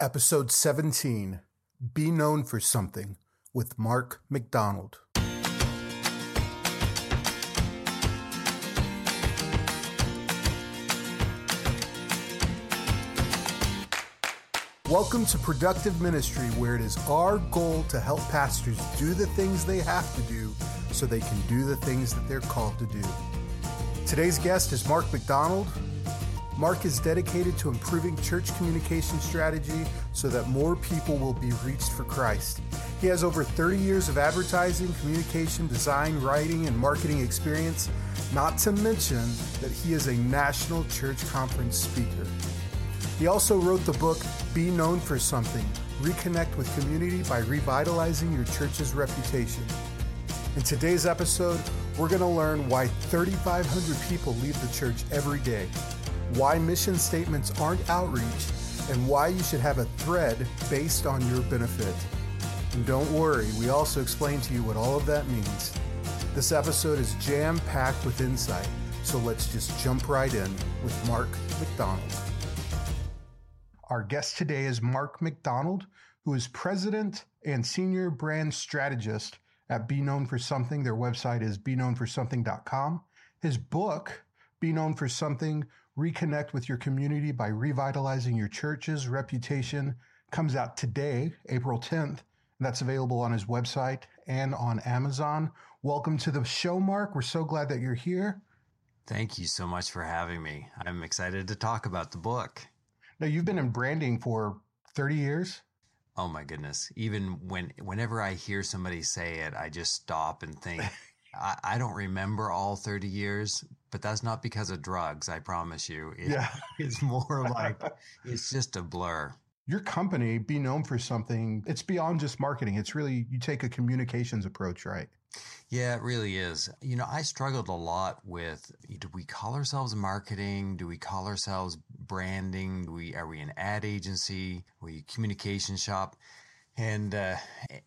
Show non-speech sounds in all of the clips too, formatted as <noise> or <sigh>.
Episode 17 Be Known for Something with Mark McDonald. Welcome to Productive Ministry, where it is our goal to help pastors do the things they have to do so they can do the things that they're called to do. Today's guest is Mark McDonald. Mark is dedicated to improving church communication strategy so that more people will be reached for Christ. He has over 30 years of advertising, communication, design, writing, and marketing experience, not to mention that he is a national church conference speaker. He also wrote the book Be Known for Something Reconnect with Community by Revitalizing Your Church's Reputation. In today's episode, we're going to learn why 3,500 people leave the church every day, why mission statements aren't outreach, and why you should have a thread based on your benefit. And don't worry, we also explain to you what all of that means. This episode is jam packed with insight, so let's just jump right in with Mark McDonald. Our guest today is Mark McDonald, who is president and senior brand strategist at Be Known for Something. Their website is beknownforsomething.com. His book, Be Known for Something Reconnect with Your Community by Revitalizing Your Church's Reputation, comes out today, April 10th. And that's available on his website and on Amazon. Welcome to the show, Mark. We're so glad that you're here. Thank you so much for having me. I'm excited to talk about the book. Now, you've been in branding for 30 years. Oh my goodness. Even when whenever I hear somebody say it, I just stop and think <laughs> I, I, don't remember all 30 years, but that's not because of drugs, I promise you. It, yeah. <laughs> It's more like it's just a blur. Your company be known for something, it's beyond just marketing. It's really you take a communications approach, right? Yeah, it really is. You know, I struggled a lot with do we call ourselves marketing? Do we call ourselves branding? Do we are we an ad agency? Are we a communication shop? And uh,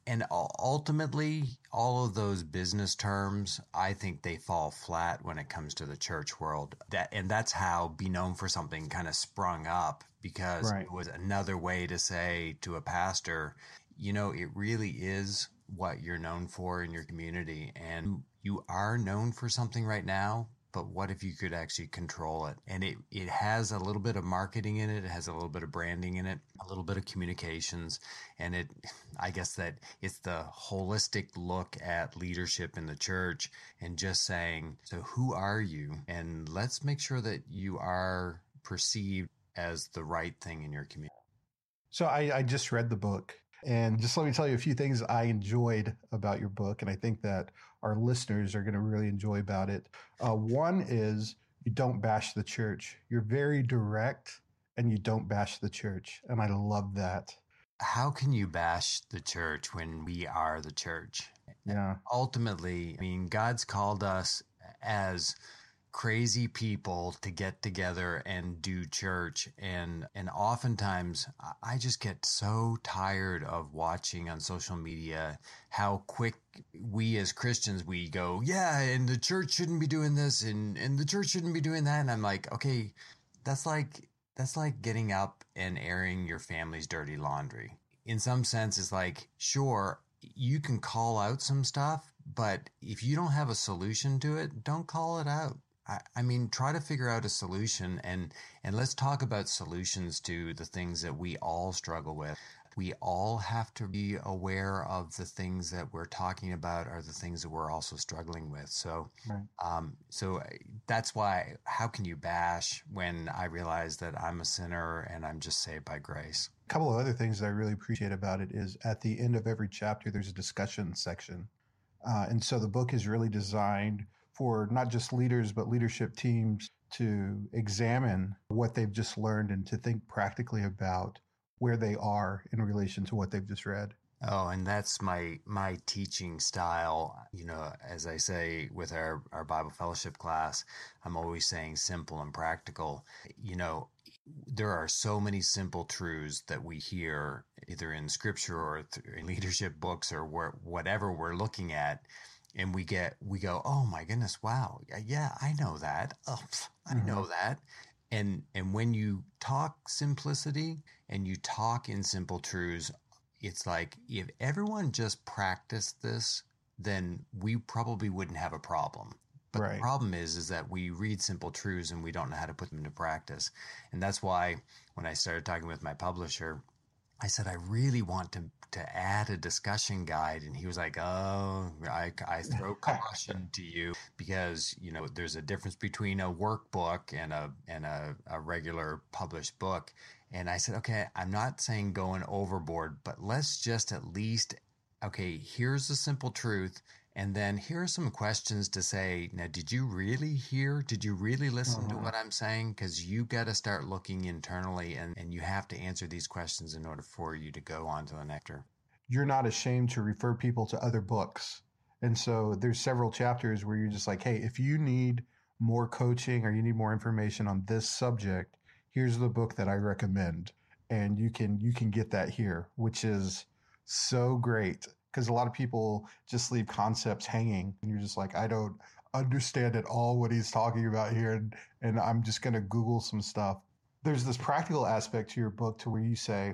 and ultimately, all of those business terms, I think they fall flat when it comes to the church world. That and that's how be known for something kind of sprung up because right. it was another way to say to a pastor, you know, it really is what you're known for in your community and you are known for something right now but what if you could actually control it? And it, it has a little bit of marketing in it it has a little bit of branding in it a little bit of communications and it <sighs> i guess that it's the holistic look at leadership in the church and just saying so who are you? And let's make sure that you are perceived as the right thing in your community. So I, I just read the book and just let me tell you a few things I enjoyed about your book, and I think that our listeners are going to really enjoy about it. Uh, one is you don't bash the church. You're very direct, and you don't bash the church, and I love that. How can you bash the church when we are the church? Yeah. Ultimately, I mean, God's called us as crazy people to get together and do church. And and oftentimes I just get so tired of watching on social media how quick we as Christians we go yeah and the church shouldn't be doing this and and the church shouldn't be doing that. And I'm like okay that's like that's like getting up and airing your family's dirty laundry. In some sense it's like sure you can call out some stuff but if you don't have a solution to it don't call it out I, I mean, try to figure out a solution and, and let's talk about solutions to the things that we all struggle with. We all have to be aware of the things that we're talking about are the things that we're also struggling with. So, right. um, so uh, that's why, how can you bash when I realize that I'm a sinner and I'm just saved by grace? A couple of other things that I really appreciate about it is at the end of every chapter, there's a discussion section. Uh, and so the book is really designed for not just leaders, but leadership teams to examine what they've just learned and to think practically about where they are in relation to what they've just read. Oh, and that's my my teaching style. You know, as I say with our, our Bible fellowship class, I'm always saying simple and practical. You know, there are so many simple truths that we hear either in scripture or in <laughs> leadership books or whatever we're looking at and we get we go oh my goodness wow yeah i know that <laughs> oh, i mm-hmm. know that And and when you talk simplicity and you talk in simple truths, it's like if everyone just practiced this, then we probably wouldn't have a problem. But right. the problem is, is that we read simple truths and we don't know how to put them into practice. And that's why when I started talking with my publisher, I said, I really want to, to add a discussion guide. And he was like, Oh, I, I throw <laughs> caution to you because, you know, there's a difference between a workbook and a, and a, a regular published book. And I said, okay, I'm not saying going overboard, but let's just at least, okay, here's the simple truth. And then here are some questions to say, now, did you really hear? Did you really listen uh-huh. to what I'm saying? Because you got to start looking internally and, and you have to answer these questions in order for you to go on to the nectar. You're not ashamed to refer people to other books. And so there's several chapters where you're just like, hey, if you need more coaching or you need more information on this subject, here's the book that I recommend. And you can you can get that here, which is so great because a lot of people just leave concepts hanging and you're just like i don't understand at all what he's talking about here and, and i'm just going to google some stuff. There's this practical aspect to your book to where you say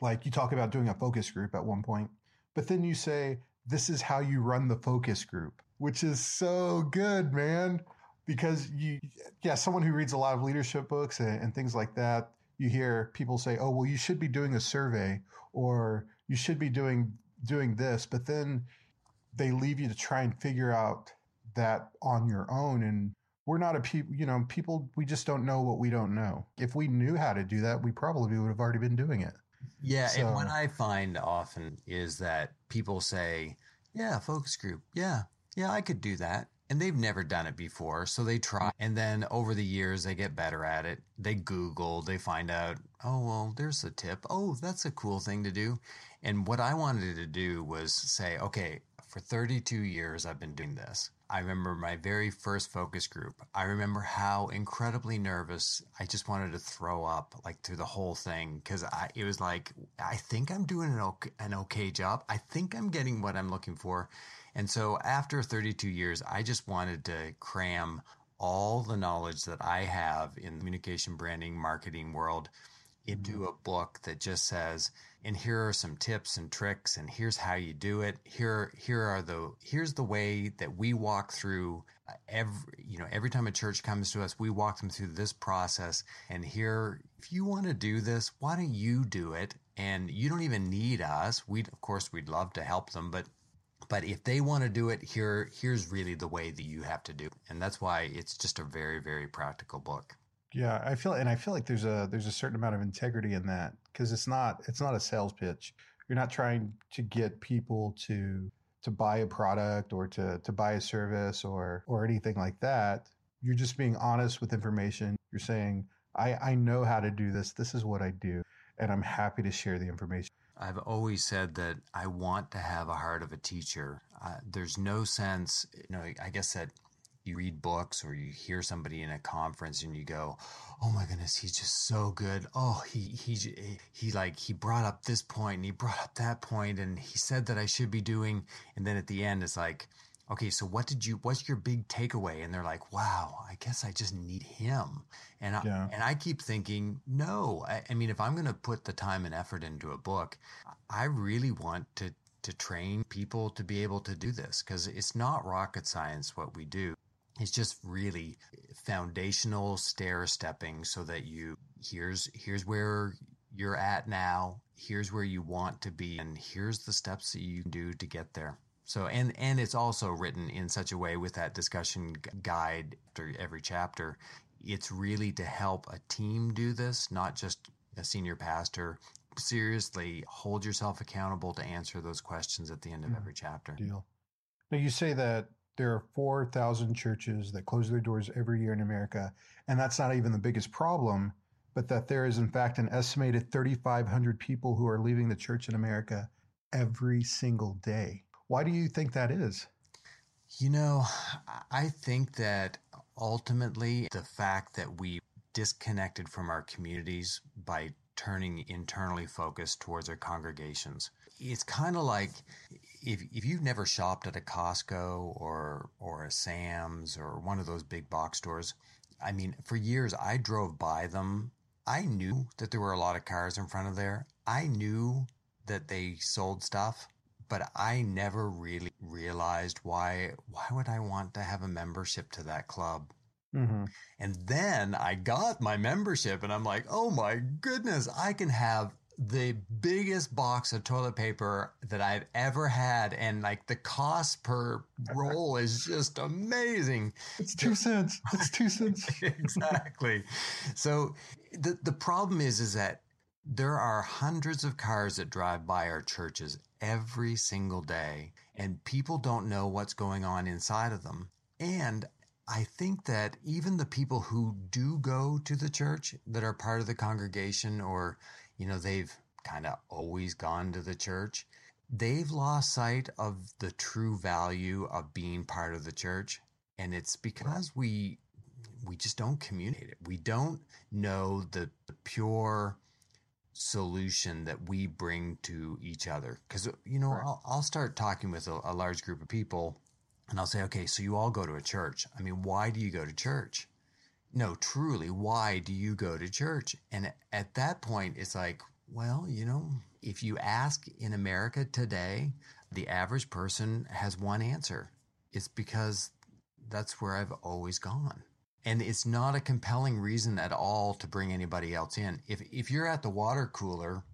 like you talk about doing a focus group at one point but then you say this is how you run the focus group which is so good man because you yeah someone who reads a lot of leadership books and, and things like that you hear people say oh well you should be doing a survey or you should be doing doing this, but then they leave you to try and figure out that on your own. And we're not a people, you know, people, we just don't know what we don't know. If we knew how to do that, we probably would have already been doing it. Yeah. So, and what I find often is that people say, yeah, focus group. Yeah. Yeah, I could do that. And they've never done it before. So they try. Mm-hmm. And then over the years, they get better at it. They Google, they find out, oh, well, there's a tip. Oh, that's a cool thing to do. And what I wanted to do was say, okay, for 32 years, I've been doing this. I remember my very first focus group. I remember how incredibly nervous I just wanted to throw up like through the whole thing because I it was like I think I'm doing an okay, an okay job. I think I'm getting what I'm looking for. And so after 32 years, I just wanted to cram all the knowledge that I have in the communication branding marketing world into mm-hmm. a book that just says and here are some tips and tricks and here's how you do it. Here here are the here's the way that we walk through uh, every you know every time a church comes to us we walk them through this process. And here if you want to do this why don't you do it? And you don't even need us. We of course we'd love to help them but but if they want to do it here here's really the way that you have to do it and that's why it's just a very very practical book yeah, I feel and I feel like there's a there's a certain amount of integrity in that because it's not it's not a sales pitch. You're not trying to get people to to buy a product or to to buy a service or or anything like that. You're just being honest with information. You're saying, I, I know how to do this. This is what I do. And I'm happy to share the information. I've always said that I want to have a heart of a teacher. Uh, there's no sense, you know, I guess that you read books or you hear somebody in a conference and you go, "Oh my goodness, he's just so good. Oh, he he he like he brought up this point and he brought up that point and he said that I should be doing." And then at the end it's like, "Okay, so what did you what's your big takeaway?" And they're like, "Wow, I guess I just need him." And I, yeah. and I keep thinking, "No, I, I mean if I'm going to put the time and effort into a book, I really want to to train people to be able to do this because it's not rocket science what we do. It's just really foundational stair stepping so that you here's here's where you're at now, here's where you want to be, and here's the steps that you can do to get there. So and and it's also written in such a way with that discussion guide after every chapter. It's really to help a team do this, not just a senior pastor. Seriously, hold yourself accountable to answer those questions at the end of hmm. every chapter. Deal. Now you say that there are 4,000 churches that close their doors every year in America. And that's not even the biggest problem, but that there is, in fact, an estimated 3,500 people who are leaving the church in America every single day. Why do you think that is? You know, I think that ultimately the fact that we disconnected from our communities by turning internally focused towards our congregations. It's kind of like if if you've never shopped at a Costco or or a Sam's or one of those big box stores, I mean, for years I drove by them. I knew that there were a lot of cars in front of there. I knew that they sold stuff, but I never really realized why why would I want to have a membership to that club? Mm-hmm. And then I got my membership and I'm like, oh my goodness, I can have the biggest box of toilet paper that I've ever had. And like the cost per roll is just amazing. It's two cents. It's two cents. <laughs> exactly. So the, the problem is, is that there are hundreds of cars that drive by our churches every single day and people don't know what's going on inside of them. And I think that even the people who do go to the church that are part of the congregation or, you know, they've kind of always gone to the church, they've lost sight of the true value of being part of the church. And it's because we we just don't communicate it. We don't know the, the pure solution that we bring to each other. Because, you know, right. I'll, I'll, start talking with a, a large group of people and I'll say, okay, so you all go to a church. I mean, why do you go to church? No, truly, why do you go to church? And at that point, it's like, well, you know, if you ask in America today, the average person has one answer. It's because that's where I've always gone. And it's not a compelling reason at all to bring anybody else in. If, if you're at the water cooler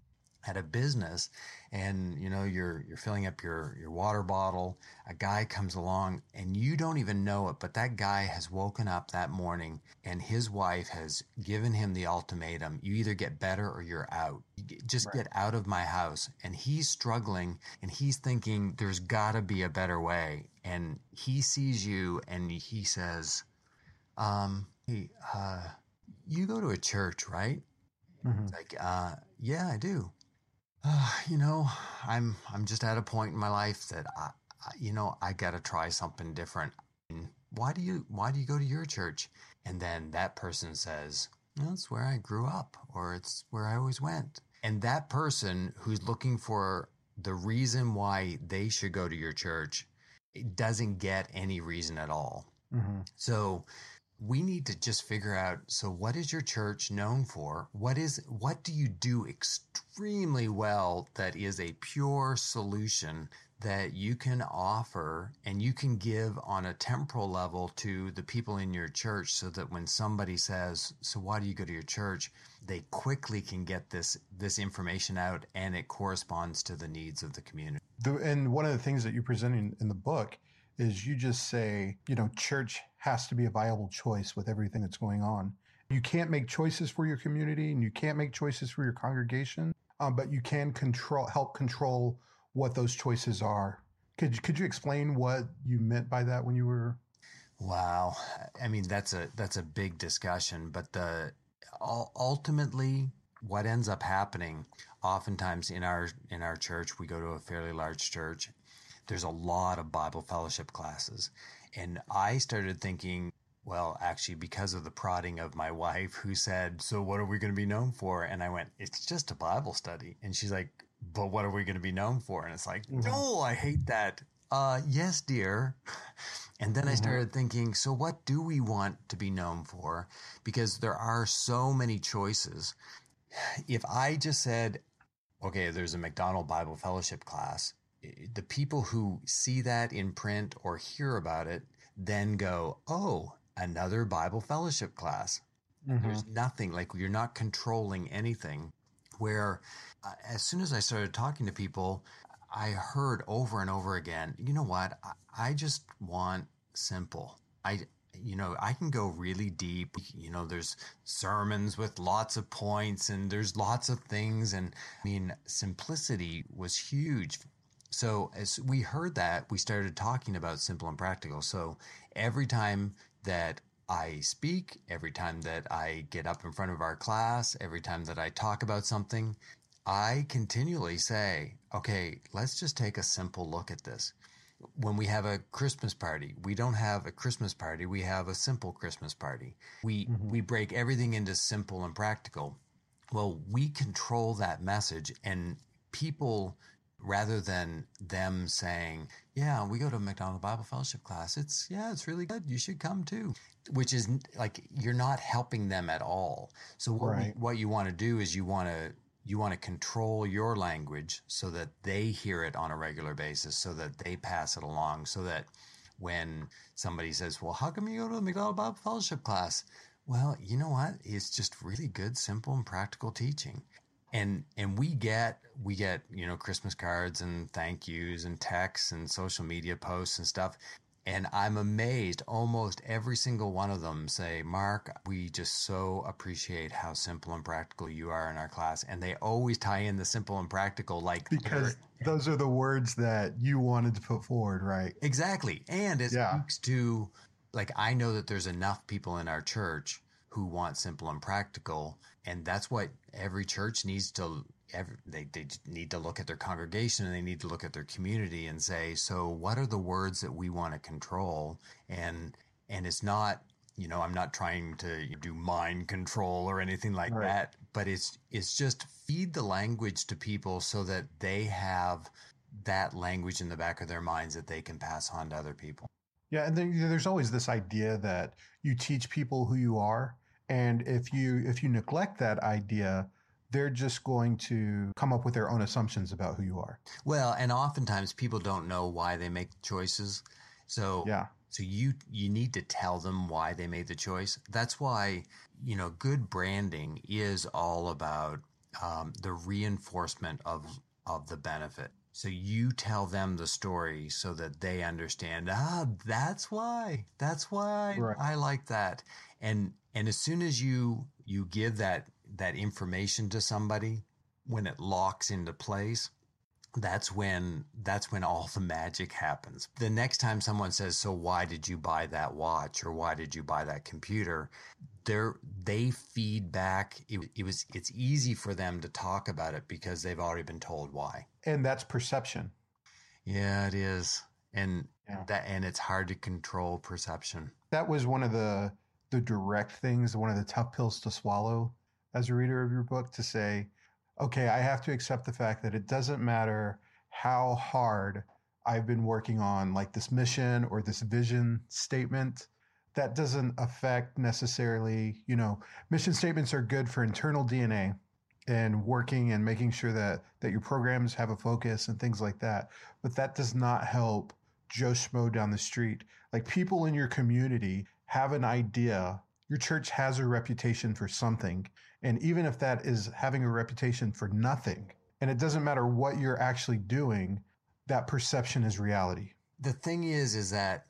at a business and you know you're you're filling up your your water bottle a guy comes along and you don't even know it but that guy has woken up that morning and his wife has given him the ultimatum you either get better or you're out just right. get out of my house and he's struggling and he's thinking there's got to be a better way and he sees you and he says um hey uh you go to a church right mm-hmm. like uh yeah i do uh, you know, I'm I'm just at a point in my life that I, I you know, I got to try something different. And why do you why do you go to your church? And then that person says, "That's where I grew up, or it's where I always went." And that person who's looking for the reason why they should go to your church doesn't get any reason at all. Mm-hmm. So we need to just figure out so what is your church known for? What is what do you do extremely well that is a pure solution that you can offer and you can give on a temporal level to the people in your church so that when somebody says so why do you go to your church? they quickly can get this this information out and it corresponds to the needs of the community. The, and one of the things that you're presenting in the book is you just say, you know, church has to be a viable choice with everything that's going on. You can't make choices for your community and you can't make choices for your congregation, um, but you can control, help control what those choices are. Could could you explain what you meant by that when you were? Wow, I mean that's a that's a big discussion, but the ultimately what ends up happening oftentimes in our in our church we go to a fairly large church there's a lot of Bible fellowship classes. And I started thinking, well, actually, because of the prodding of my wife, who said, So, what are we going to be known for? And I went, It's just a Bible study. And she's like, But what are we going to be known for? And it's like, mm-hmm. No, I hate that. Uh, yes, dear. <laughs> And then mm-hmm. I started thinking, so what do we want to be known for? Because there are so many choices. If I just said, okay, there's a McDonald Bible Fellowship class, the people who see that in print or hear about it then go, oh, another Bible fellowship class. Mm-hmm. There's nothing like you're not controlling anything. Where uh, as soon as I started talking to people, I heard over and over again, you know what? I, I just want simple. I, you know, I can go really deep. You know, there's sermons with lots of points and there's lots of things. And I mean, simplicity was huge so as we heard that, we started talking about simple and practical. So every time that I speak, every time that I get up in front of our class, every time that I talk about something, I continually say, okay, let's just take a simple look at this. When we have a Christmas party, we don't have a Christmas party, we have a simple Christmas party. We mm-hmm. we break everything into simple and practical. Well, we control that message and people rather than them saying, "Yeah, we go to McDonald Bible Fellowship class. It's yeah, it's really good. You should come too." Which is like you're not helping them at all. So what, right. we, what you want to do is you want to you want to control your language so that they hear it on a regular basis, so that they pass it along, so that when somebody says, "Well, how come you go to the McDonald Bible Fellowship class?" Well, you know what? It's just really good, simple, and practical teaching and and we get we get you know christmas cards and thank yous and texts and social media posts and stuff. And i'm amazed almost every single one of them say mark we just so appreciate how simple and practical you are in our class. And they always tie in the simple and practical like because those are the words that you wanted to put forward right? Exactly. And it yeah. speaks to like i know that there's enough people in our church who want simple and practical and that's what every church needs to every, they, they need to look at their congregation and they need to look at their community and say so what are the words that we want to control and and it's not you know i'm not trying to do mind control or anything like right. that but it's it's just feed the language to people so that they have that language in the back of their minds that they can pass on to other people yeah and then there's always this idea that you teach people who you are and if you if you neglect that idea, they're just going to come up with their own assumptions about who you are. Well, and oftentimes people don't know why they make choices. So yeah. So you you need to tell them why they made the choice. That's why you know good branding is all about um, the reinforcement of of the benefit. So you tell them the story so that they understand. Ah, that's why. That's why right. I like that. And and as soon as you you give that that information to somebody, when it locks into place, that's when that's when all the magic happens. The next time someone says, "So why did you buy that watch or why did you buy that computer?" They're, they feed back. It, it was it's easy for them to talk about it because they've already been told why. And that's perception. Yeah, it is. And yeah. that and it's hard to control perception. That was one of the the direct things, one of the tough pills to swallow as a reader of your book to say, okay, I have to accept the fact that it doesn't matter how hard I've been working on like this mission or this vision statement. That doesn't affect necessarily, you know, mission statements are good for internal DNA and working and making sure that that your programs have a focus and things like that. But that does not help Joe Schmo down the street. Like people in your community have an idea. Your church has a reputation for something. And even if that is having a reputation for nothing, and it doesn't matter what you're actually doing, that perception is reality. The thing is, is that,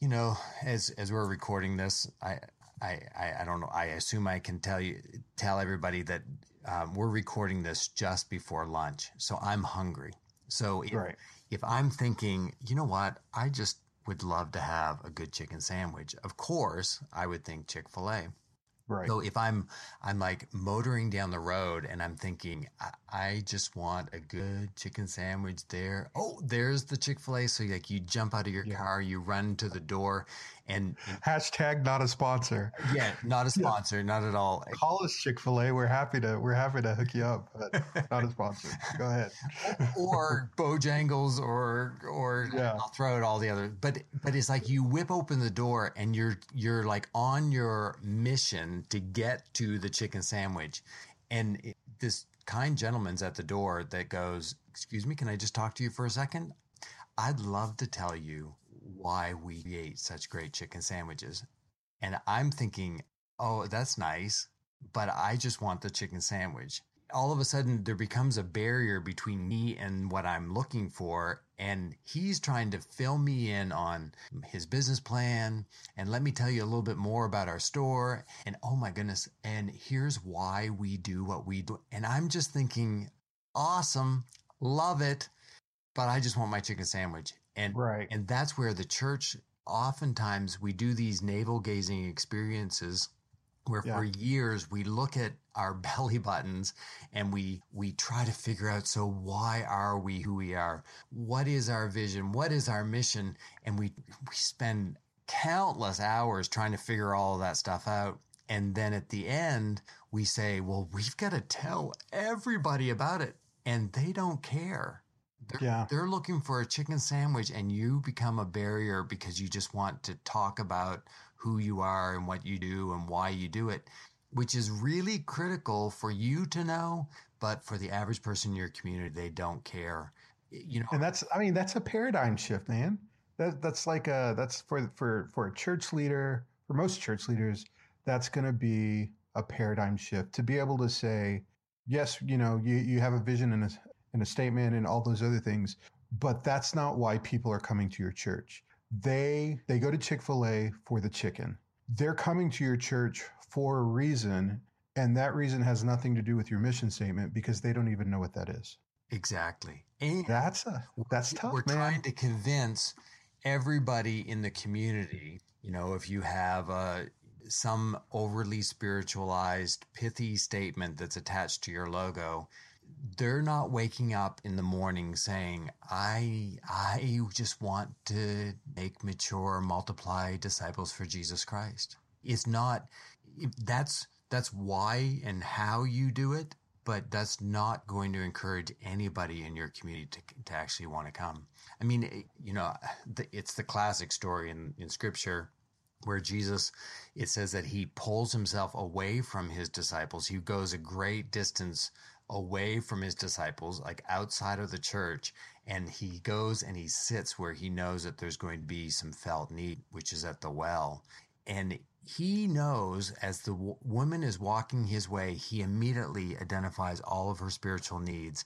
you know, as as we're recording this, I I I don't know. I assume I can tell you tell everybody that um, we're recording this just before lunch, so I'm hungry. So if, right. if I'm thinking, you know what, I just would love to have a good chicken sandwich. Of course, I would think Chick fil A. Right. So if I'm I'm like motoring down the road and I'm thinking I, I just want a good chicken sandwich there. Oh, there's the Chick Fil A. So like you jump out of your yeah. car, you run to the door, and, and, hashtag not a sponsor. Yeah, not a sponsor, yeah. not at all. Call us Chick Fil A. We're happy to we're happy to hook you up, but not a sponsor. Go ahead. <laughs> or Bojangles, or or yeah. I'll throw it all the other. But but it's like you whip open the door and you're you're like on your mission to get to the chicken sandwich. And it, this kind gentleman's at the door that goes, Excuse me, can I just talk to you for a second? I'd love to tell you why we ate such great chicken sandwiches. And I'm thinking, Oh, that's nice, but I just want the chicken sandwich all of a sudden there becomes a barrier between me and what I'm looking for. And he's trying to fill me in on his business plan. And let me tell you a little bit more about our store. And oh my goodness. And here's why we do what we do. And I'm just thinking, awesome, love it. But I just want my chicken sandwich. And, right. and that's where the church oftentimes we do these navel gazing experiences where yeah. for years we look at our <laughs> belly buttons and we we try to figure out so why are we who we are? What is our vision? What is our mission? And we we spend countless hours trying to figure all of that stuff out. And then at the end we say well we've got to tell everybody about it. And they don't care. They're, Yeah. they're looking for a chicken sandwich, and you become a barrier because you just want to talk about who you are and what you do and why you do it, which is really critical for you to know. But for the average person in your community, they don't care. You know, And that's I mean that's a paradigm shift, man. That that's like a that's for for for a church leader, for most church leaders, that's going to be a paradigm shift to be able to say, yes, you know, you you have a vision and a and a statement and all those other things, but that's not why people are coming to your church. They they go to Chick-fil-A for the chicken. They're coming to your church for a reason, and that reason has nothing to do with your mission statement because they don't even know what that is. exactly. And That's a that's tough, we're man. trying to convince everybody in the community you know if you have uh, some overly spiritualized pithy statement that's attached to your logo they're not waking up in the morning saying i i just want to make mature multiply disciples for jesus christ it's not that's that's why and how you do it but that's not going to encourage anybody in your community to, to actually want to come. I mean, it- you know, it's the classic story in, in scripture where Jesus, it says that he pulls himself away from his disciples. He goes a great distance away from his disciples, like outside of the church, and he goes and he sits where he knows that there's going to be some felt need, which is at the well. And he knows as the w- woman is walking his way, he immediately identifies all of her spiritual needs.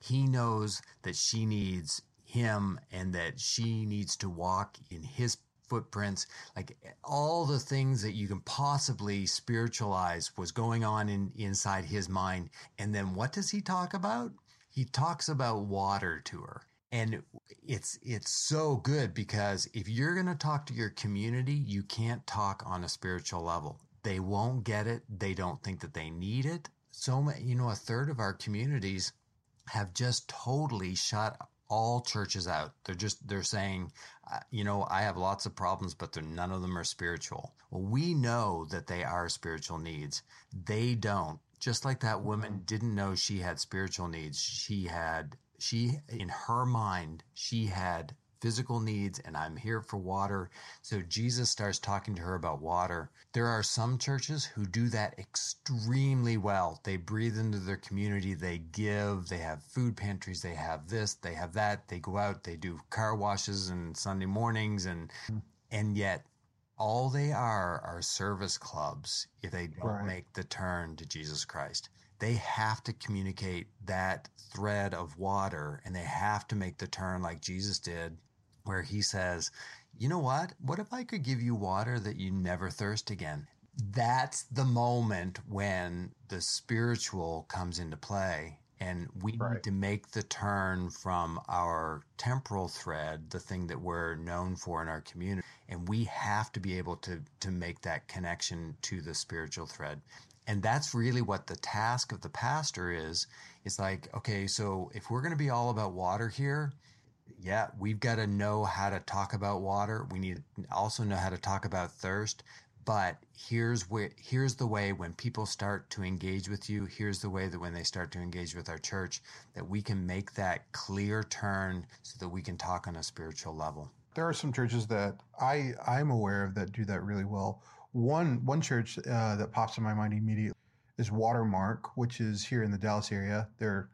He knows that she needs him and that she needs to walk in his footprints. Like all the things that you can possibly spiritualize was going on in, inside his mind. And then what does he talk about? He talks about water to her. And it's it's so good because if you're going to talk to your community, you can't talk on a spiritual level. They won't get it. They don't think that they need it. So you know, a third of our communities have just totally shut all churches out. They're just they're saying, uh, you know, I have lots of problems, but they're, none of them are spiritual. Well, we know that they are spiritual needs. They don't. Just like that woman didn't know she had spiritual needs. She had she in her mind she had physical needs and I'm here for water. So Jesus starts talking to her about water. There are some churches who do that extremely well. They breathe into their community, they give, they have food pantries, they have this, they have that, they go out, they do car washes and Sunday mornings and and yet all they are are service clubs if they don't Right. make the turn to Jesus Christ. They have to communicate that thread of water and they have to make the turn like Jesus did, where he says, You know what? What if I could give you water that you never thirst again? That's the moment when the spiritual comes into play. And we Right. need to make the turn from our temporal thread, the thing that we're known for in our community, and we have to be able to to make that connection to the spiritual thread and that's really what the task of the pastor is it's like okay so if we're going to be all about water here yeah we've got to know how to talk about water we need to also know how to talk about thirst but here's where here's the way when people start to engage with you here's the way that when they start to engage with our church that we can make that clear turn so that we can talk on a spiritual level there are some churches that I I'm aware of that do that really well. One one church uh, that pops in my mind immediately is Watermark, which is here in the Dallas area. They're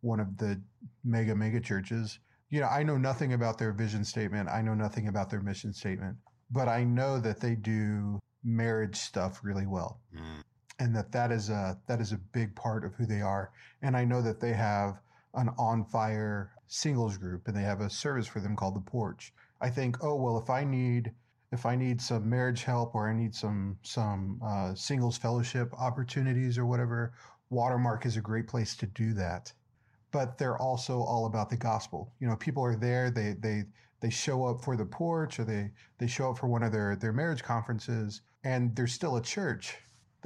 one of the mega mega churches. You know, I know nothing about their vision statement. I know nothing about their mission statement, but I know that they do marriage stuff really well Mm. and that that is a that is a big part of who they are. And I know that they have an on fire singles group, and they have a service for them called the Porch. I think, oh well, if I need if I need some marriage help or I need some some uh, singles fellowship opportunities or whatever, Watermark is a great place to do that. But they're also all about the gospel. You know, people are there. They they they show up for the porch or they they show up for one of their their marriage conferences, and they're still a church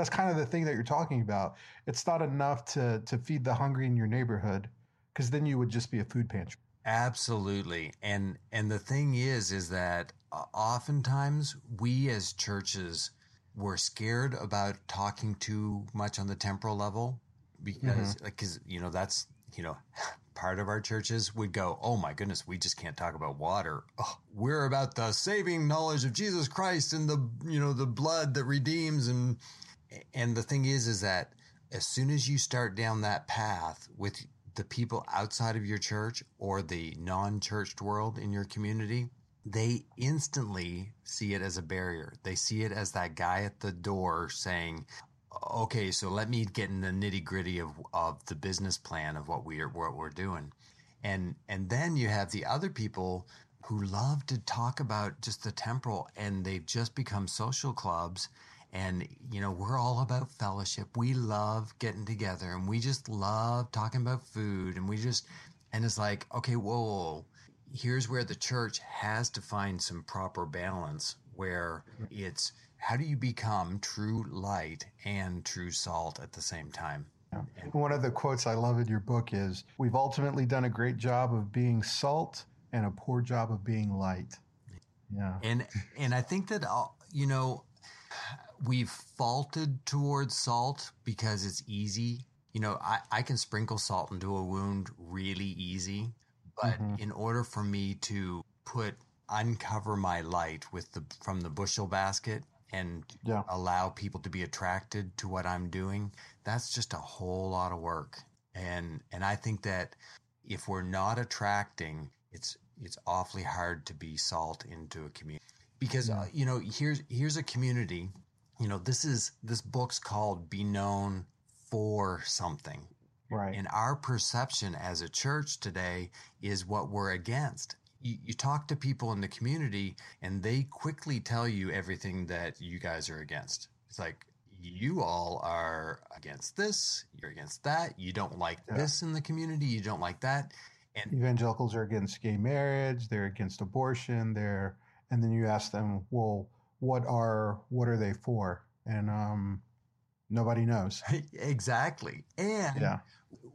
that's kind of the thing that you're talking about. It's not enough to to feed the hungry in your neighborhood, because then you would just be a food pantry. Absolutely. And and the thing is is that uh, oftentimes we as churches we're scared about talking too much on the temporal level because like cuz you know that's you know part of our churches would go, "Oh my goodness, we just can't talk about water. Oh, we're about the saving knowledge of Jesus Christ and the you know the blood that redeems." And and the thing is, is that as soon as you start down that path with the people outside of your church or the non-churched world in your community, they instantly see it as a barrier. They see it as that guy at the door saying, okay, so let me get in the nitty gritty of, of the business plan of what we're, what we're doing. And, and then you have the other people who love to talk about just the temporal and they've just become social clubs. And, you know, we're all about fellowship. We love getting together and we just love talking about food and we just, and it's like, okay, whoa, whoa here's where the church has to find some proper balance where mm-hmm. it's how do you become true light and true salt at the same time? Yeah. One of the quotes I love in your book is We've ultimately done a great job of being salt and a poor job of being light. Yeah. And, and I think that, uh, you know, we've faulted towards salt because it's easy. You know, I, I can sprinkle salt into a wound really easy, but mm-hmm. in order for me to put uncover my light with the from the bushel basket and yeah. allow people to be attracted to what I'm doing, that's just a whole lot of work. And and I think that if we're not attracting, it's it's awfully hard to be salt into a community because yeah. uh, you know here's here's a community. You know this is this book's called "Be Known for Something." Right. And our perception as a church today is what we're against you, you talk to people in the community and they quickly tell you everything that you guys are against. It's like, you all are against this, you're against that, you don't like yeah. this in the community, you don't like that. And evangelicals are against gay marriage, they're against abortion, they're and then you ask them, well, what are what are they for? And um nobody knows. <laughs> exactly. And yeah.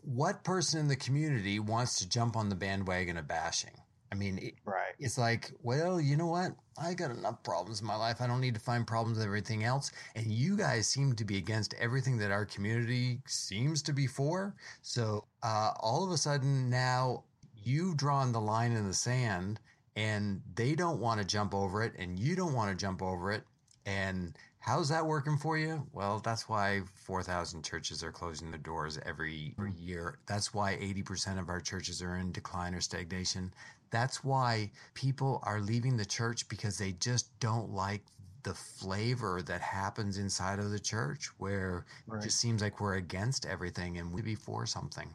what person in the community wants to jump on the bandwagon of bashing? I mean, it, right. it's like, well, you know what? I got enough problems in my life. I don't need to find problems with everything else. And you guys seem to be against everything that our community seems to be for. So uh, all of a sudden now you've drawn the line in the sand and they don't want to jump over it and you don't want to jump over it. And how's that working for you? Well, that's why 4,000 churches are closing their doors every, every year. That's why 80% of our churches are in decline or stagnation. That's why people are leaving the church because they just don't like the flavor that happens inside of the church where right. it just seems like we're against everything and we be for something.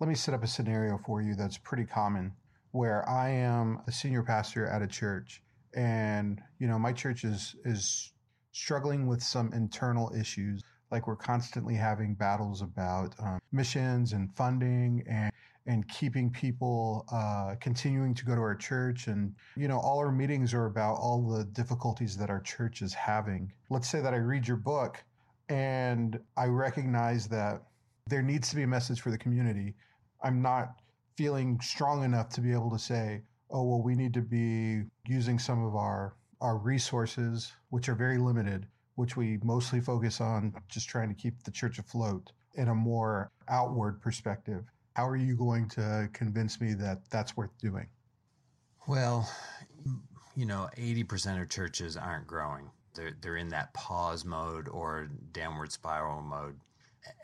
Let me set up a scenario for you that's pretty common where I am a senior pastor at a church and you know my church is is struggling with some internal issues like we're constantly having battles about um, missions and funding and and keeping people uh, continuing to go to our church. And, you know, all our meetings are about all the difficulties that our church is having. Let's say that I read your book and I recognize that there needs to be a message for the community. I'm not feeling strong enough to be able to say, oh, well, we need to be using some of our, our resources, which are very limited, which we mostly focus on just trying to keep the church afloat in a more outward perspective how are you going to convince me that that's worth doing? Well, you know, 80% of churches aren't growing. They're, they're in that pause mode or downward spiral mode.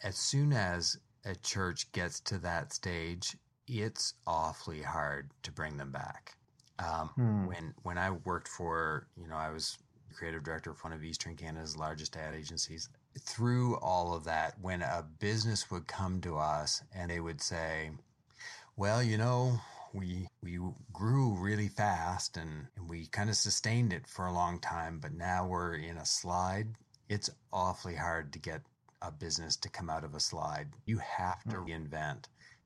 As soon as a church gets to that stage, it's awfully hard to bring them back. Um, hmm. When when I worked for, you know, I was creative director of one of Eastern Canada's largest ad agencies through all of that, when a business would come to us and they would say, well, you know, we we grew really fast and, and we kind of sustained it for a long time, but now we're in a slide. It's awfully hard to get a business to come out of a slide. You have to hmm. reinvent.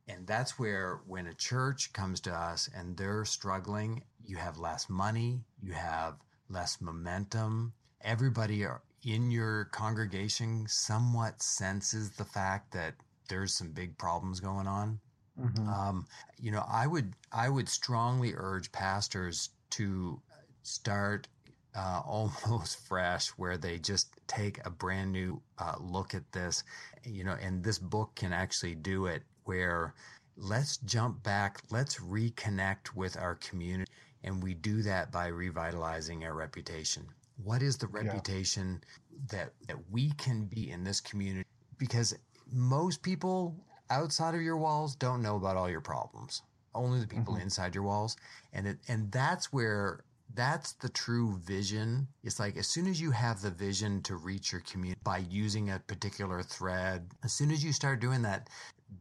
And that's where when a church comes to us and they're struggling, you have less money, you have less momentum. Everybody in your congregation somewhat senses the fact that there's some big problems going on, mm-hmm. um, you know, I would I would strongly urge pastors to start uh, <laughs> almost fresh, where they just take a brand new uh, look at this, you know, and this book can actually do it. Where let's jump back, let's reconnect with our community. And we do that by revitalizing our reputation. What is the reputation yeah. that, that we can be in this community? Because most people outside of your walls don't know about all your problems. Only the people mm-hmm. inside your walls. And it, and that's where that's the true vision. It's like as soon as you have the vision to reach your community by using a particular thread, as soon as you start doing that,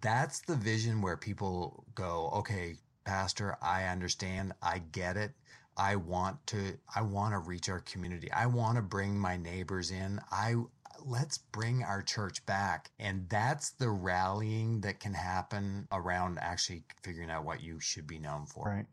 that's the vision where people go, okay, pastor, I understand. I get it. I want to I want to reach our community. I want to bring my neighbors in. I let's bring our church back. And that's the rallying that can happen around actually figuring out what you should be known for. Right.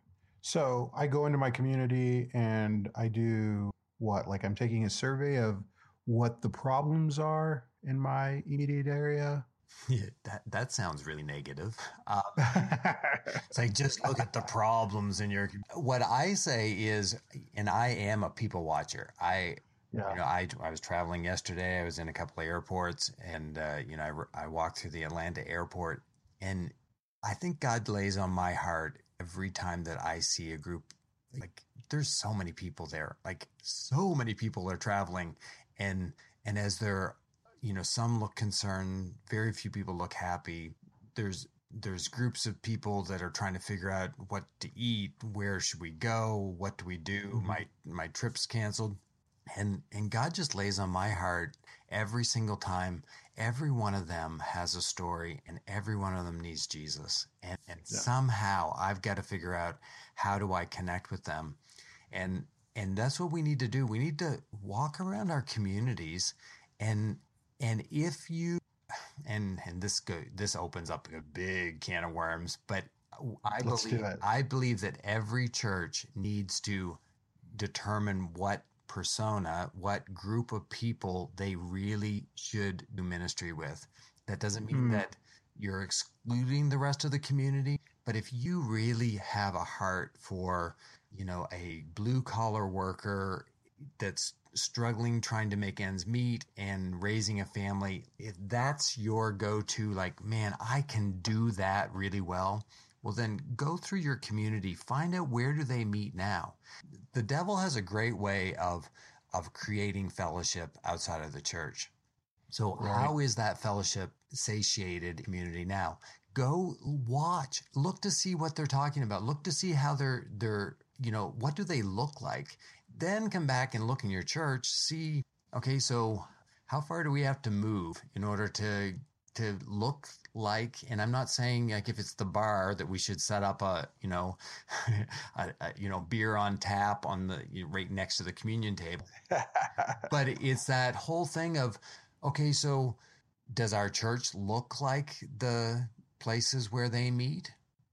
So I go into my community and I do what? Like I'm taking a survey of what the problems are in my immediate area. Yeah, that that sounds really negative. Um, <laughs> it's like just look at the problems in your. What I say is, and I am a people watcher. I, yeah. you know, I I was traveling yesterday. I was in a couple of airports, and uh, you know, I I walked through the Atlanta airport, and I think God lays on my heart every time that I see a group. Like, there's so many people there. Like, so many people are traveling, and and as they're you know, some look concerned, very few people look happy. There's there's groups of people that are trying to figure out what to eat, where should we go, what do we do? Mm-hmm. My my trip's canceled. And and God just lays on my heart every single time. Every one of them has a story and every one of them needs Jesus. And and yeah. somehow I've got to figure out how do I connect with them. And and that's what we need to do. We need to walk around our communities and and if you and and this go, this opens up a big can of worms, but I Let's believe I believe that every church needs to determine what persona, what group of people they really should do ministry with. That doesn't mean mm. that you're excluding the rest of the community, but if you really have a heart for, you know, a blue collar worker that's struggling trying to make ends meet and raising a family, if that's your go to, like, man, I can do that really well, well, then go through your community, find out where do they meet now. The devil has a great way of, of creating fellowship outside of the church. So right. how is that fellowship satiated community now? Go watch, look to see what they're talking about. Look to see how they're, they're, you know, what do they look like? Then come back and look in your church, see, okay, so how far do we have to move in order to to look like and i'm not saying like if it's the bar that we should set up a you know <laughs> a, a, you know beer on tap on the you know, right next to the communion table. <laughs> But it's that whole thing of okay so does our church look like the places where they meet?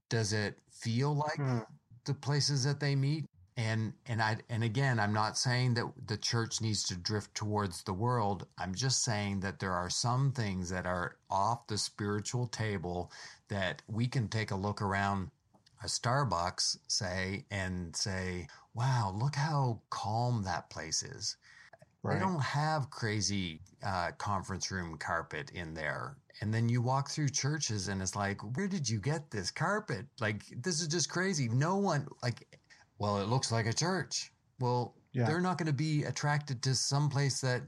Does it feel like hmm. the places that they meet and and I and again, I'm not saying that the church needs to drift towards the world. I'm just saying that there are some things that are off the spiritual table that we can take a look around a Starbucks, say, and say, "Wow, look how calm that place is." Right. They don't have crazy uh, conference room carpet in there. And then you walk through churches and it's like, where did you get this carpet? Like, this is just crazy. No one, like, well, it looks like a church. Well, yeah. they're not going to be attracted to some place that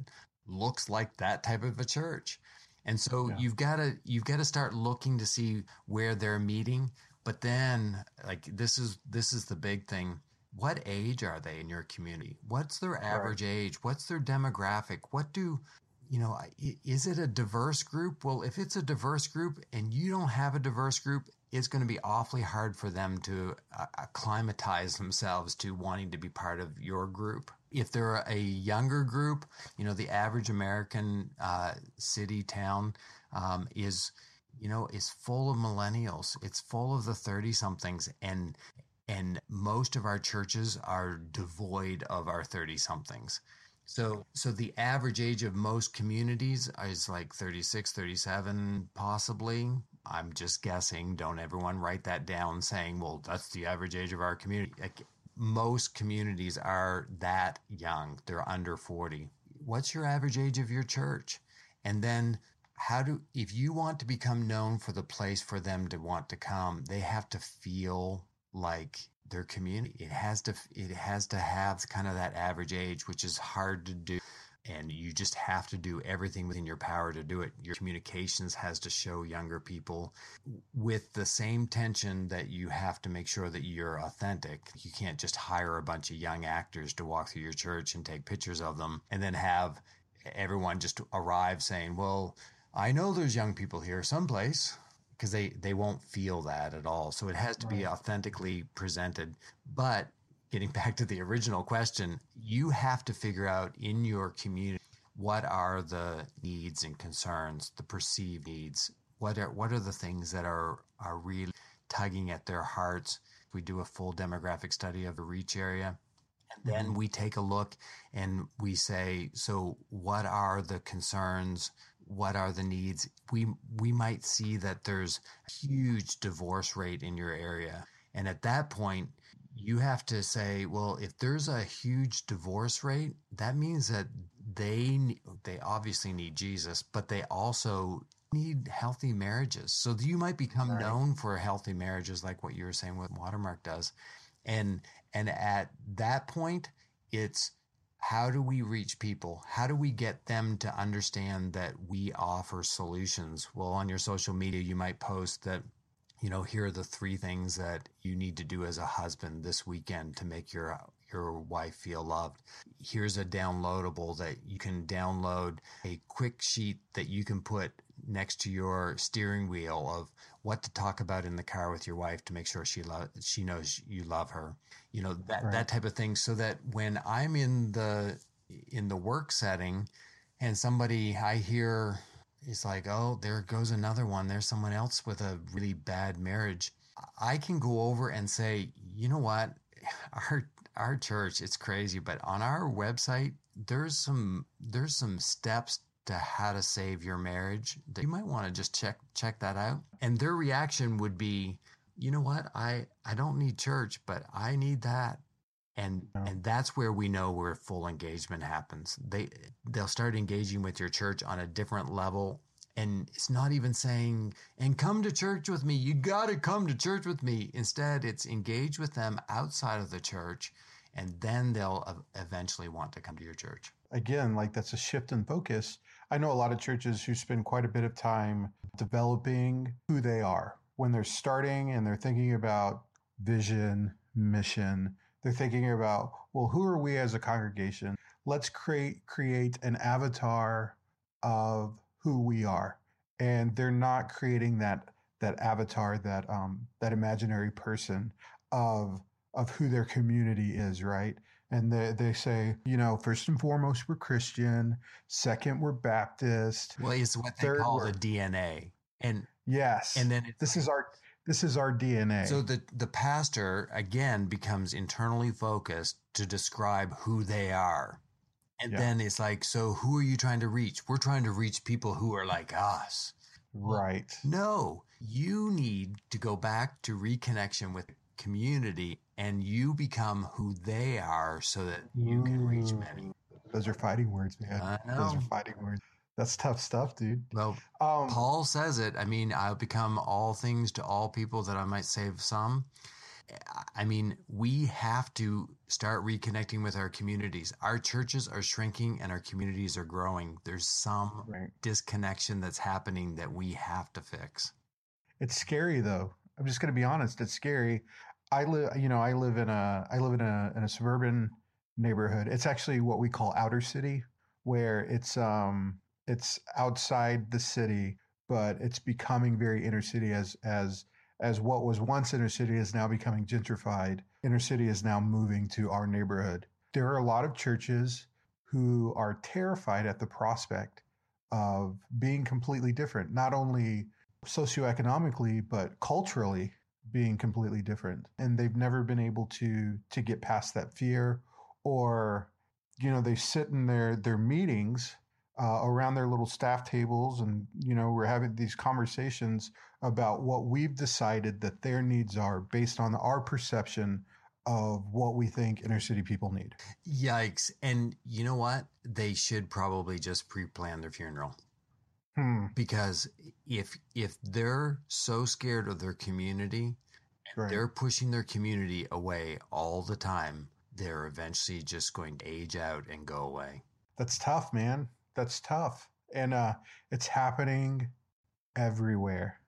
looks like that type of a church. And so yeah. you've got to you've got to start looking to see where they're meeting. But then like this is this is the big thing. What age are they in your community? What's their average right. age? What's their demographic? What do you know, is it a diverse group? Well, if it's a diverse group and you don't have a diverse group, it's going to be awfully hard for them to uh, acclimatize themselves to wanting to be part of your group. If they're a younger group, you know, the average American uh, city, town um, is, you know, is full of millennials. It's full of the 30 somethings. And, and most of our churches are devoid of our 30 somethings. So, so the average age of most communities is like 36, 37, possibly. I'm just guessing. Don't everyone write that down saying, well, that's the average age of our community. Like, most communities are that young. They're under 40. What's your average age of your church? And then how do if you want to become known for the place for them to want to come, they have to feel like their community. It has to it has to have kind of that average age, which is hard to do and you just have to do everything within your power to do it. Your communications has to show younger people with the same tension that you have to make sure that you're authentic. You can't just hire a bunch of young actors to walk through your church and take pictures of them and then have everyone just arrive saying, "Well, I know there's young people here someplace." Because they, they won't feel that at all. So it has to be authentically presented. But getting back to the original question, you have to figure out in your community what are the needs and concerns, the perceived needs. What are what are the things that are are really tugging at their hearts? We do a full demographic study of the reach area. And then mm-hmm. we take a look and we say, so what are the concerns? What are the needs? We we might see that there's a huge divorce rate in your area. And at that point, you have to say, well, if there's a huge divorce rate, that means that they they obviously need Jesus, but they also need healthy marriages. So you might become right. known for healthy marriages, like what you were saying, what Watermark does, and and at that point, it's how do we reach people? How do we get them to understand that we offer solutions? Well, on your social media, you might post that you know, here are the three things that you need to do as a husband this weekend to make your your wife feel loved. Here's a downloadable that you can download a quick sheet that you can put next to your steering wheel of what to talk about in the car with your wife to make sure she lo- she knows you love her. You know, that right. that type of thing so that when I'm in the in the work setting and somebody I hear He's like, oh, there goes another one. There's someone else with a really bad marriage. I can go over and say, you know what? <laughs> Our our church, it's crazy, but on our website, there's some there's some steps to how to save your marriage that you might want to just check check that out. And their reaction would be, you know what? I I don't need church, but I need that. And no. and that's where we know where full engagement happens. They they'll start engaging with your church on a different level and it's not even saying and come to church with me. You got to come to church with me. Instead it's engage with them outside of the church and then they'll eventually want to come to your church. Again like that's a shift in focus. I know a lot of churches who spend quite a bit of time developing who they are. When they're starting and they're thinking about vision mission they're thinking about well who are we as a congregation let's create create an avatar of who we are, and they're not creating that that avatar, that um, that imaginary person of of who their community is, right? And they, they say, you know, first and foremost, we're Christian. Second, we're Baptist. Well, it's what they call the DNA. And yes, and then this is our this is our DNA. So the the pastor again becomes internally focused to describe who they are. And yeah. then it's like, so who are you trying to reach? We're trying to reach people who are like us. Right. No, you need to go back to reconnection with community and you become who they are so that you can reach many. Those are fighting words, man. Those are fighting words. That's tough stuff, dude. Well, um, Paul says it. I mean, I'll become all things to all people that I might save some. I mean, we have to start reconnecting with our communities. Our churches are shrinking and our communities are growing. There's some right. disconnection that's happening that we have to fix. It's scary though. I'm just going to be honest. It's scary. I live, you know, I live in a, I live in a, in a suburban neighborhood. It's actually what we call outer city, where it's, um, it's outside the city, but it's becoming very inner city as, as as what was once inner city is now becoming gentrified. Inner city is now moving to our neighborhood. There are a lot of churches who are terrified at the prospect of being completely different, not only socioeconomically, but culturally being completely different. And they've never been able to to get past that fear or you know, they sit in their their meetings uh, around their little staff tables and you know we're having these conversations about what we've decided that their needs are based on our perception of what we think inner city people need yikes and you know what they should probably just pre-plan their funeral Hmm. because if if they're so scared of their community Right. they're pushing their community away all the time they're eventually just going to age out and go away That's tough, man. That's tough. And uh, it's happening everywhere.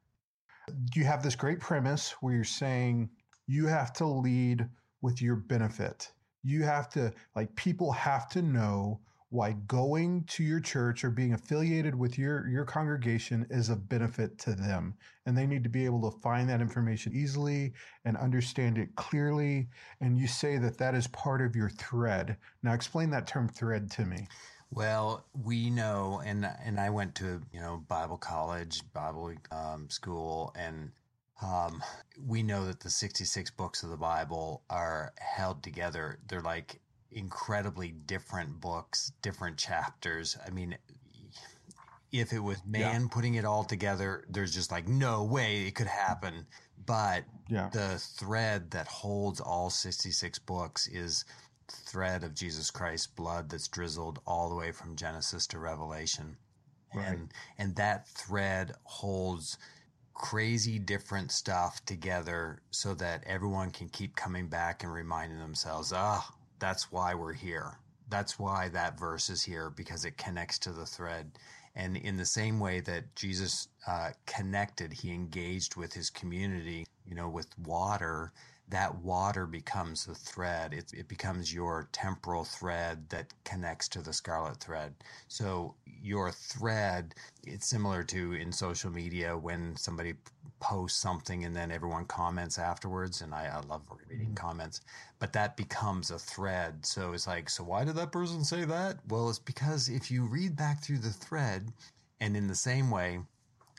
You have this great premise where you're saying you have to lead with your benefit. You have to, like, people have to know why going to your church or being affiliated with your, your congregation is a benefit to them. And they need to be able to find that information easily and understand it clearly. And you say that that is part of your thread. Now, explain that term thread to me. Well, we know, and and I went to you know Bible college, Bible um, school, and um, we know that the sixty-six books of the Bible are held together. They're like incredibly different books, different chapters. I mean, if it was man putting it all together, there's just like no way it could happen. But Yeah. the thread that holds all 66 books is thread of Jesus Christ's blood that's drizzled all the way from Genesis to Revelation. Right. And and that thread holds crazy different stuff together so that everyone can keep coming back and reminding themselves, ah, that's why we're here. That's why that verse is here because it connects to the thread. And in the same way that Jesus uh, connected, he engaged with his community, you know, with water. That water becomes the thread. It, it becomes your temporal thread that connects to the scarlet thread. So your thread, it's similar to in social media when somebody posts something and then everyone comments afterwards. And I, I love reading mm-hmm. comments, but that becomes a thread. So it's like, so why did that person say that? Well, it's because if you read back through the thread, and in the same way,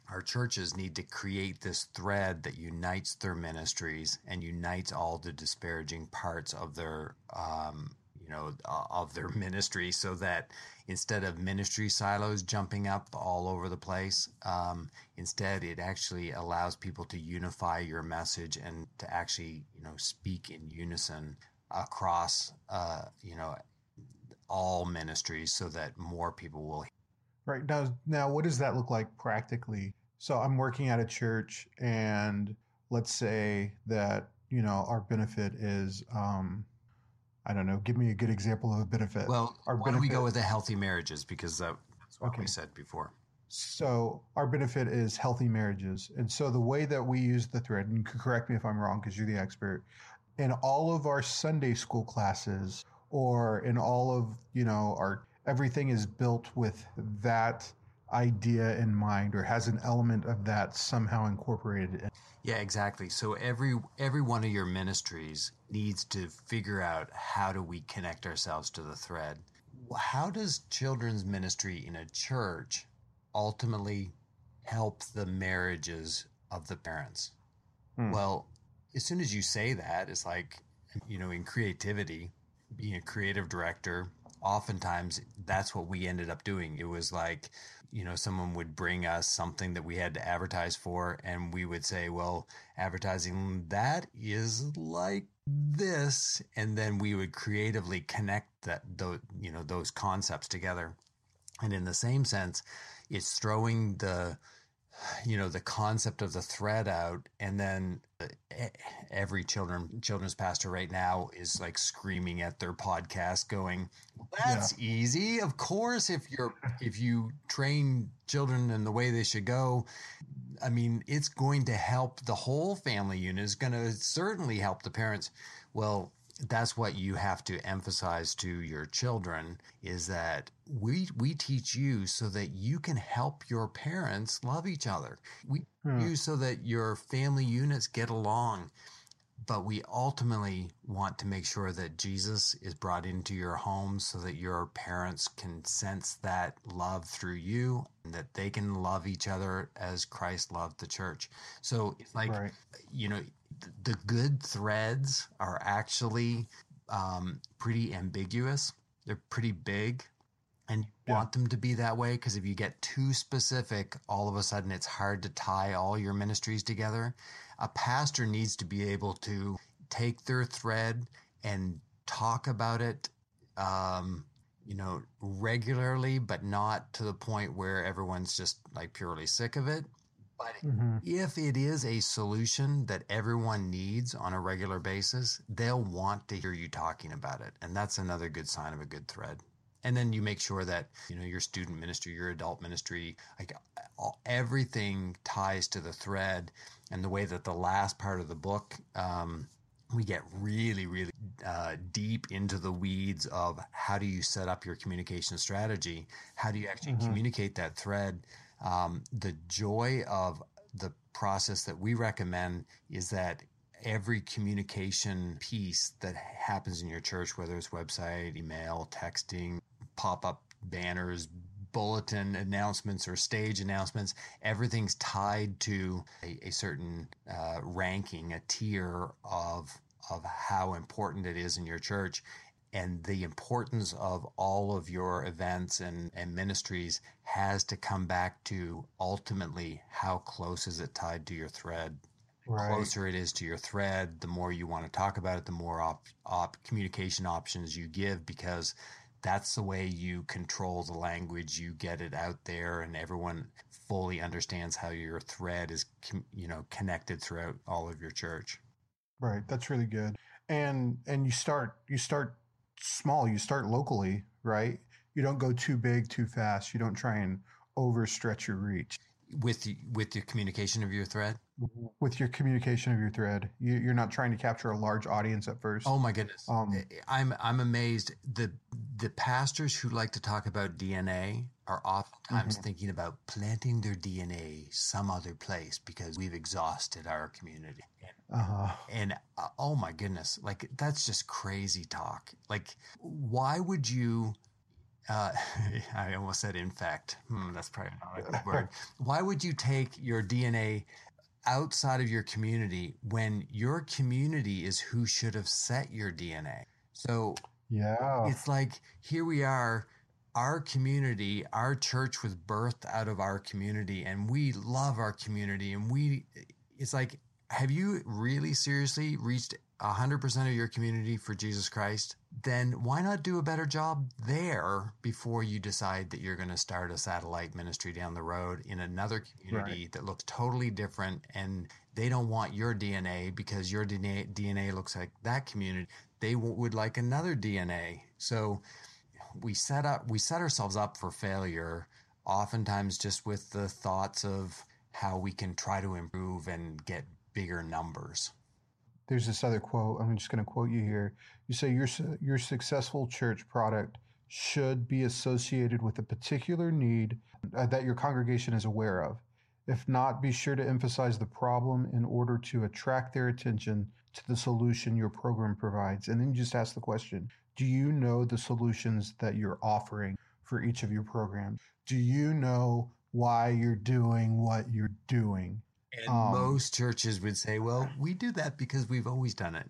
our churches need to create this thread that unites their ministries and unites all the disparaging parts of their um, you know uh, of their <laughs> ministry so that instead of ministry silos jumping up all over the place um, instead it actually allows people to unify your message and to actually you know speak in unison across uh, you know all ministries so that more people will Right now, now what does that look like practically? So I'm working at a church, and let's say that you know our benefit is, um, I don't know. Give me a good example of a benefit. Well, Our why don't we go with the healthy marriages because that's what Okay. we said before. So our benefit is healthy marriages, and so the way that we use the thread, and correct me if I'm wrong because you're the expert, in all of our Sunday school classes or in all of you know our everything is built with that idea in mind or has an element of that somehow incorporated in. Yeah, exactly. So every every one of your ministries needs to figure out how do we connect ourselves to the thread. How does children's ministry in a church ultimately help the marriages of the parents? Hmm. Well, as soon as you say that, it's like you know, in creativity, being a creative director, oftentimes that's what we ended up doing. It was like, you know, someone would bring us something that we had to advertise for, and we would say, well, advertising that is like this. And then we would creatively connect that, those, you know, those concepts together. And in the same sense, it's throwing the, you know the concept of the thread out and then uh, every children children's pastor right now is like screaming at their podcast going that's easy. Of course if you're if you train children in the way they should go. I mean it's going to help the whole family unit. It's going to certainly help the parents. Well that's what you have to emphasize to your children is that we we teach you so that you can help your parents love each other. We Hmm. you so that your family units get along. But we ultimately want to make sure that Jesus is brought into your home so that your parents can sense that love through you and that they can love each other as Christ loved the church. So like right. you know, the good threads are actually um, pretty ambiguous. They're pretty big, and you Yeah. want them to be that way because if you get too specific, all of a sudden it's hard to tie all your ministries together. A pastor needs to be able to take their thread and talk about it um, you know, regularly, but not to the point where everyone's just like purely sick of it. But mm-hmm. if it is a solution that everyone needs on a regular basis, they'll want to hear you talking about it. And that's another good sign of a good thread. And then you make sure that, you know, your student ministry, your adult ministry, like all, everything ties to the thread and the way that the last part of the book, um, we get really, really uh, deep into the weeds of how do you set up your communication strategy? How do you actually mm-hmm. communicate that thread? Um, the joy of the process that we recommend is that every communication piece that happens in your church, whether it's website, email, texting, pop up banners, bulletin announcements or stage announcements, everything's tied to a, a certain uh, ranking, a tier of of how important it is in your church and the importance of all of your events and, and ministries has to come back to ultimately how close is it tied to your thread. Right. closer it is to your thread the more you want to talk about it the more op, op communication options you give because that's the way you control the language you get it out there and everyone fully understands how your thread is you know connected throughout all of your church. Right that's really good. And and you start you start small. You start locally, right? You don't go too big too fast. You don't try and overstretch your reach. With the, with your communication of your thread? With your communication of your thread, you, are not trying to capture a large audience at first. Oh my goodness! Um, I'm I'm amazed. the The pastors who like to talk about DNA are oftentimes mm-hmm. thinking about planting their DNA some other place because we've exhausted our community. Uh-huh. And uh, oh my goodness, like that's just crazy talk. Like, why would you? Uh, <laughs> I almost said infect. Hmm, that's probably not a good word. <laughs> Why would you take your DNA outside of your community when your community is who should have set your DNA? So yeah, it's like here we are our community, our church was birthed out of our community and we love our community and we it's like have you really seriously reached 100% of your community for Jesus Christ? Then why not do a better job there before you decide that you're going to start a satellite ministry down the road in another community right. that looks totally different and they don't want your DNA because your DNA, DNA looks like that community. They w- would like another DNA. So we set up we set ourselves up for failure oftentimes just with the thoughts of how we can try to improve and get bigger numbers. There's this other quote. I'm just going to quote you here. You say your your successful church product should be associated with a particular need uh, that your congregation is aware of. If not, be sure to emphasize the problem in order to attract their attention to the solution your program provides. And then just ask the question Do you know the solutions that you're offering for each of your programs? Do you know why you're doing what you're doing? And um, most churches would say, well, we do that because we've always done it.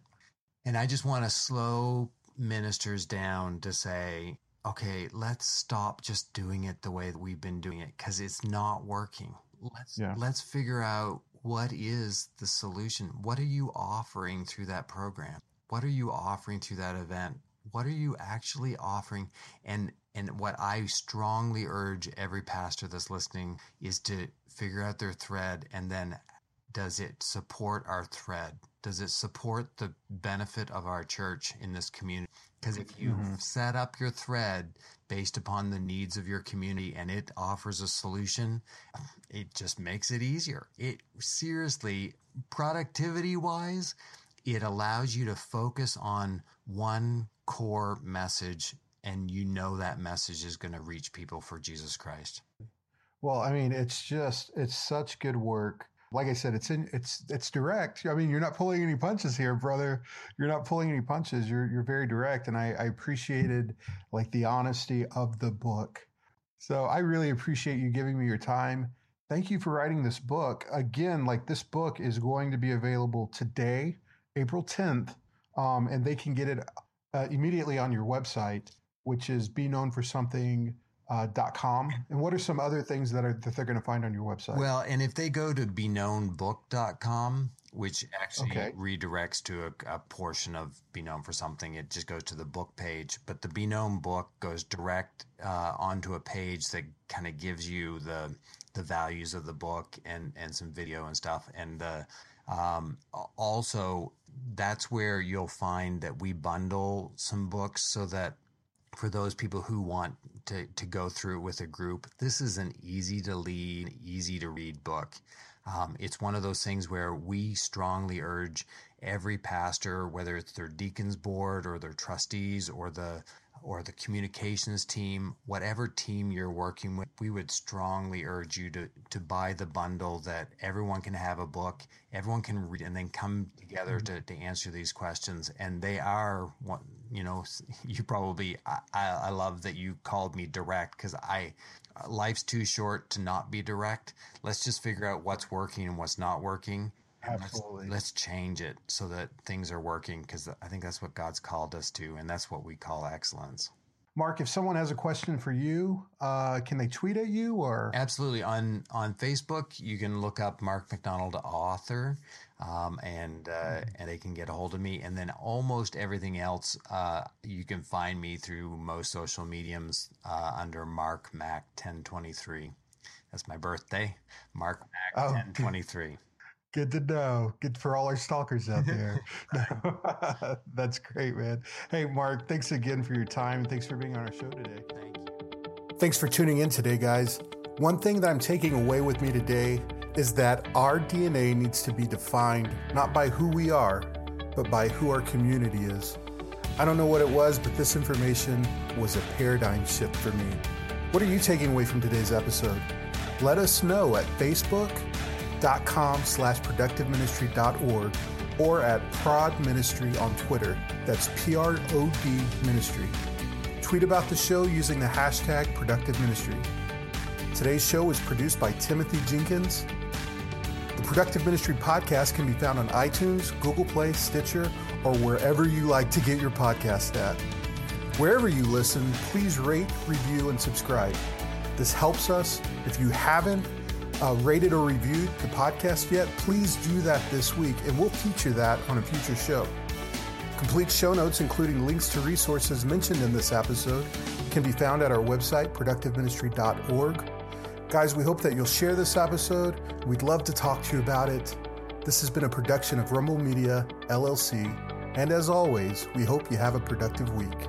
And I just want to slow ministers down to say, okay, let's stop just doing it the way that we've been doing it because it's not working. Let's yeah. let's figure out what is the solution. What are you offering through that program? What are you offering through that event? What are you actually offering? And and what I strongly urge every pastor that's listening is to figure out their thread and then does it support our thread? Does it support the benefit of our church in this community? Because if you mm-hmm. set up your thread based upon the needs of your community and it offers a solution, it just makes it easier. It seriously, productivity wise, it allows you to focus on one core message and you know that message is going to reach people for Jesus Christ. Well, I mean, it's just it's such good work. Like I said, it's in it's it's direct. I mean, you're not pulling any punches here, brother. You're not pulling any punches. You're you're very direct, and I, I appreciated like the honesty of the book. So I really appreciate you giving me your time. Thank you for writing this book. Again, like this book is going to be available today, April 10th, um, and they can get it uh, immediately on your website which is be known for something uh, .com. And what are some other things that, are, that they're going to find on your website? Well, and if they go to beknownbook.com, which actually okay. redirects to a, a, portion of Be Known for Something. It just goes to the book page, but the Be Known book goes direct uh, onto a page that kind of gives you the the values of the book and and some video and stuff. And the um, also that's where you'll find that we bundle some books so that for those people who want to, to go through with a group, this is an easy to lead, easy to read book. Um, it's one of those things where we strongly urge every pastor, whether it's their deacons board or their trustees or the or the communications team, whatever team you're working with, we would strongly urge you to to buy the bundle that everyone can have a book, everyone can read, and then come together mm-hmm. to, to answer these questions. And they are, you know, <laughs> you probably, I, I love that you called me direct because I, life's too short to not be direct. Let's just figure out what's working and what's not working Absolutely. Let's, let's, change it so that things are working because I think that's what God's called us to, and that's what we call excellence. Mark, if someone has a question for you, uh, can they tweet at you or? Absolutely. On on Facebook, you can look up Mark MacDonald author, um, and uh, mm-hmm. and they can get a hold of me. And then almost everything else, uh, you can find me through most social mediums uh, under Mark Mac ten twenty three. That's my birthday, Mark Mac oh. ten twenty three. Good to know. Good for all our stalkers out <laughs> there. <laughs> <laughs> That's great, man. Hey, Mark, thanks again for your time and thanks for being on our show today. Thank you. Thanks for tuning in today, guys. One thing that I'm taking away with me today is that our DNA needs to be defined not by who we are, but by who our community is. I don't know what it was, but this information was a paradigm shift for me. What are you taking away from today's episode? Let us know at Facebook com slash productiveministry.org or at prod ministry on Twitter. That's P-R-O-D ministry. Tweet about the show using the hashtag productive ministry. Today's show was produced by Timothy Jenkins. The Productive Ministry podcast can be found on iTunes, Google Play, Stitcher, or wherever you like to get your podcast at. Wherever you listen, please rate, review, and subscribe. This helps us. If you haven't, uh, rated or reviewed the podcast yet, please do that this week and we'll feature that on a future show. Complete show notes, including links to resources mentioned in this episode, can be found at our website, productiveministry.org. Guys, we hope that you'll share this episode. We'd love to talk to you about it. This has been a production of Rumble Media, LLC. And as always, we hope you have a productive week.